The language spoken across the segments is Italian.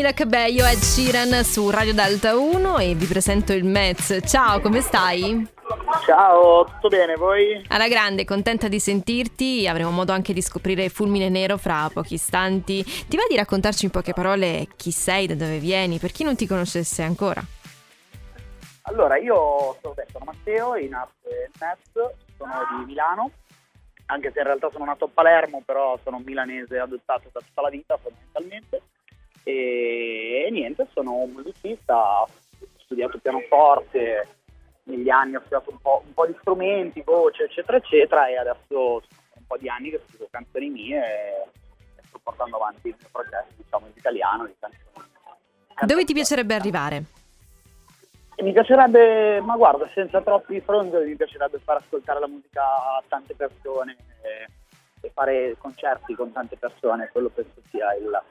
Camila Cabello, Ed Sheeran su Radio Delta 1 e vi presento il Mets. Ciao, come stai? Ciao, tutto bene voi? Alla grande, contenta di sentirti, avremo modo anche di scoprire Fulmine Nero fra pochi istanti. Ti va di raccontarci in poche parole chi sei, da dove vieni, per chi non ti conoscesse ancora? Allora, io sono, beh, sono Matteo, in Mets, sono di Milano, anche se in realtà sono nato a Palermo, però sono un milanese adottato da tutta la vita fondamentalmente. E, e niente, sono un musicista, ho studiato pianoforte, negli anni ho studiato un po', un po', di strumenti, voce, eccetera, eccetera, e adesso sono un po' di anni che scrivo canzoni mie e, sto portando avanti il mio progetto, diciamo, in italiano. Di canzoni. Dove ti piacerebbe arrivare? Mi piacerebbe, ma guarda, senza troppi fronti, mi piacerebbe far ascoltare la musica a tante persone e, e fare concerti con tante persone, quello penso sia il,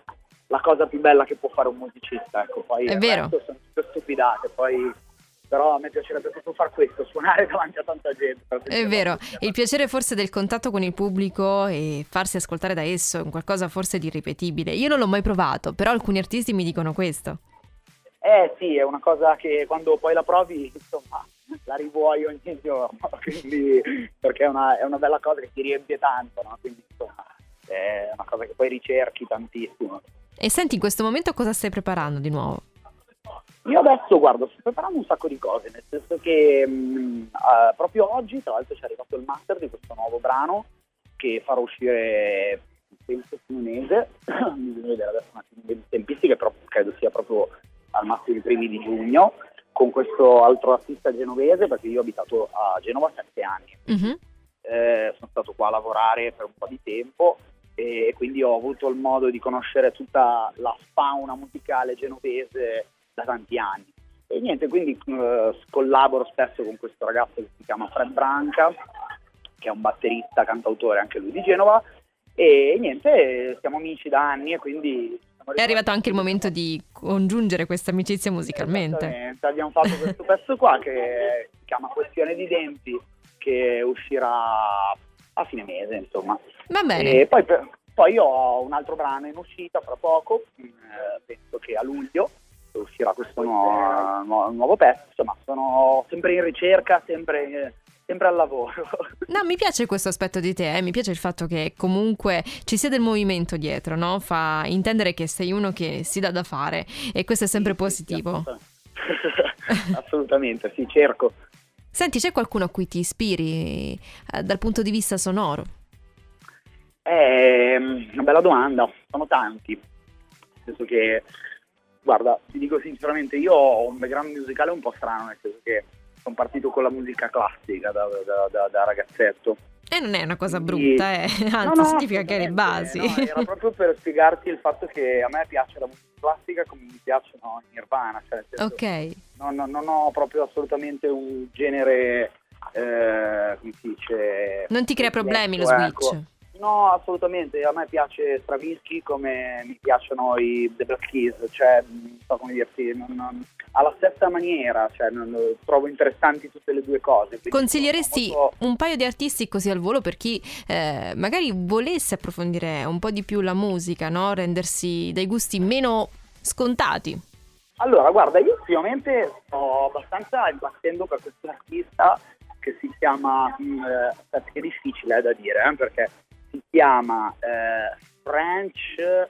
la cosa più bella che può fare un musicista. Ecco. Poi È vero. Sono tutte stupidate, poi però a me piacerebbe proprio fare questo, suonare davanti a tanta gente. È vero, il piacere forse del contatto con il pubblico e farsi ascoltare da esso è un qualcosa forse di irripetibile. Io non l'ho mai provato, però alcuni artisti mi dicono questo. Eh sì, è una cosa che quando poi la provi, insomma, la rivuoi ogni giorno, quindi, perché è una, è una bella cosa che ti riempie tanto, no? Quindi insomma, è una cosa che poi ricerchi tantissimo. E senti, in questo momento cosa stai preparando di nuovo? Io adesso, guardo, sto preparando un sacco di cose, nel senso che mh, uh, proprio oggi, tra l'altro, ci è arrivato il master di questo nuovo brano che farò uscire, penso, su un mese, bisogna vedere adesso un attimo le tempistiche, però credo sia proprio al massimo i primi di giugno, con questo altro artista genovese, perché io ho abitato a Genova sette anni. Mm-hmm. Eh, sono stato qua a lavorare per un po' di tempo e quindi ho avuto il modo di conoscere tutta la fauna musicale genovese da tanti anni. E niente, quindi eh, collaboro spesso con questo ragazzo che si chiama Fred Branca, che è un batterista, cantautore anche lui di Genova, e niente, siamo amici da anni e quindi... È arrivato anche il momento di congiungere questa amicizia musicalmente. Abbiamo fatto questo pezzo qua che si chiama Questione di Denti, che uscirà a fine mese, insomma. Va bene. Poi, poi ho un altro brano in uscita fra poco, eh, penso che a luglio, uscirà questo nuovo, nuovo, nuovo, pezzo, insomma sono sempre in ricerca, sempre, sempre al lavoro. No, mi piace questo aspetto di te, eh? mi piace il fatto che comunque ci sia del movimento dietro, no? fa intendere che sei uno che si dà da fare e questo è sempre sì, positivo. Sì, assolutamente, sì, cerco. Senti, c'è qualcuno a cui ti ispiri eh, dal punto di vista sonoro? È una bella domanda, sono tanti, nel senso che Guarda, ti dico sinceramente, io ho un background musicale un po' strano, nel senso che sono partito con la musica classica da, da, da, da ragazzetto. E non è una cosa brutta, eh. anzi no, no, significa che le basi. No, era proprio per spiegarti il fatto che a me piace la musica classica come mi piacciono i Nirvana. Cioè, senso, ok. Non, non, ho proprio assolutamente un genere, eh, come si dice... Non ti crea problemi lo ecco. switch? Ecco. No, assolutamente. A me piace Stravinsky come mi piacciono i The Black Keys, cioè, non so come dirti, non, non, alla stessa maniera, cioè, non, trovo interessanti tutte le due cose. Consiglieresti molto... un paio di artisti così al volo per chi eh, magari volesse approfondire un po' di più la musica, no? rendersi dai gusti meno scontati? Allora, guarda, io ultimamente sto abbastanza impazzendo per questo artista che si chiama, mh, eh, che è difficile eh, da dire, eh, perché si chiama eh, French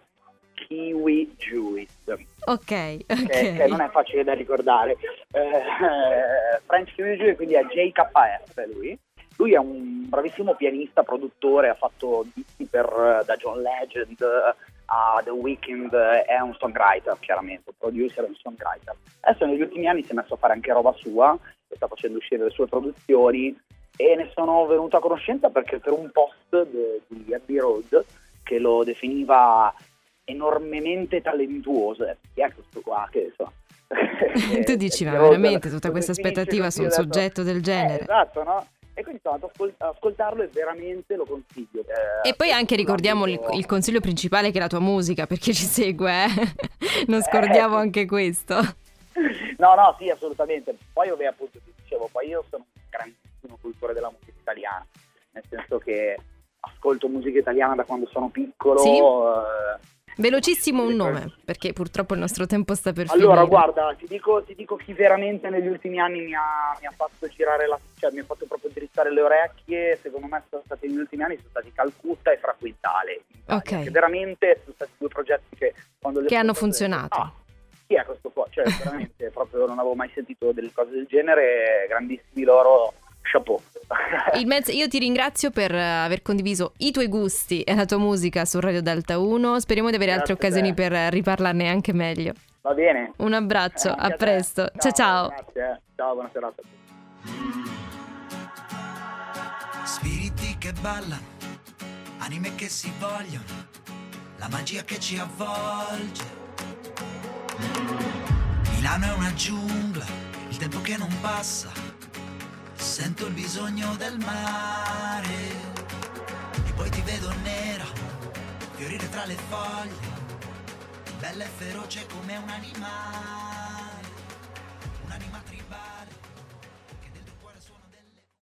Kiwi Juice. Ok, ok. Che, che, non è facile da ricordare. Eh, French Kiwi Juice, quindi è JKF lui. Lui è un bravissimo pianista, produttore, ha fatto dischi per, da John Legend a The Weeknd, è un songwriter chiaramente, producer e un songwriter. Adesso negli ultimi anni si è messo a fare anche roba sua, sta facendo uscire le sue produzioni e ne sono venuto a conoscenza perché per un post de, di Abbey Road che lo definiva enormemente talentuoso, eh, chi è questo qua che so. tu dici ma veramente tutta questa aspettativa su un soggetto del genere? Eh, esatto, no? E quindi sono andato ad ascoltarlo e veramente lo consiglio. Eh, e poi anche ricordiamo il, il, consiglio principale che è la tua musica, perché ci segue, eh? non scordiamo eh, anche questo. No, no, sì, assolutamente. Poi vabbè, appunto, ti dicevo, poi io sono cultore della musica italiana, nel senso che ascolto musica italiana da quando sono piccolo, sì? eh, Velocissimo un nome, perché purtroppo il nostro tempo sta per allora, finire. Allora, guarda, ti dico, ti dico, chi veramente negli ultimi anni mi ha, mi ha, fatto girare la... cioè mi ha fatto proprio drizzare le orecchie, secondo me sono stati negli ultimi anni, sono stati Calcutta e Fra Quintale. Ok. Che veramente sono stati due progetti che quando... Che hanno funzionato. Ah, chi è questo qua? Cioè, veramente, proprio non avevo mai sentito delle cose del genere, grandissimi loro, chapeau. Mezzo, io ti ringrazio per aver condiviso i tuoi gusti e la tua musica su Radio Delta 1. Speriamo di avere Grazie altre occasioni per riparlarne anche meglio. Va bene. Un abbraccio, Eh, a presto. Ciao ciao. Grazie, eh. ciao, buona serata. Spiriti che ballano, anime che si vogliono, la magia che ci avvolge. Milano è una giungla, il tempo che non passa, sento il bisogno del mare. E poi ti vedo nera, fiorire tra le foglie, bella e feroce come un animale.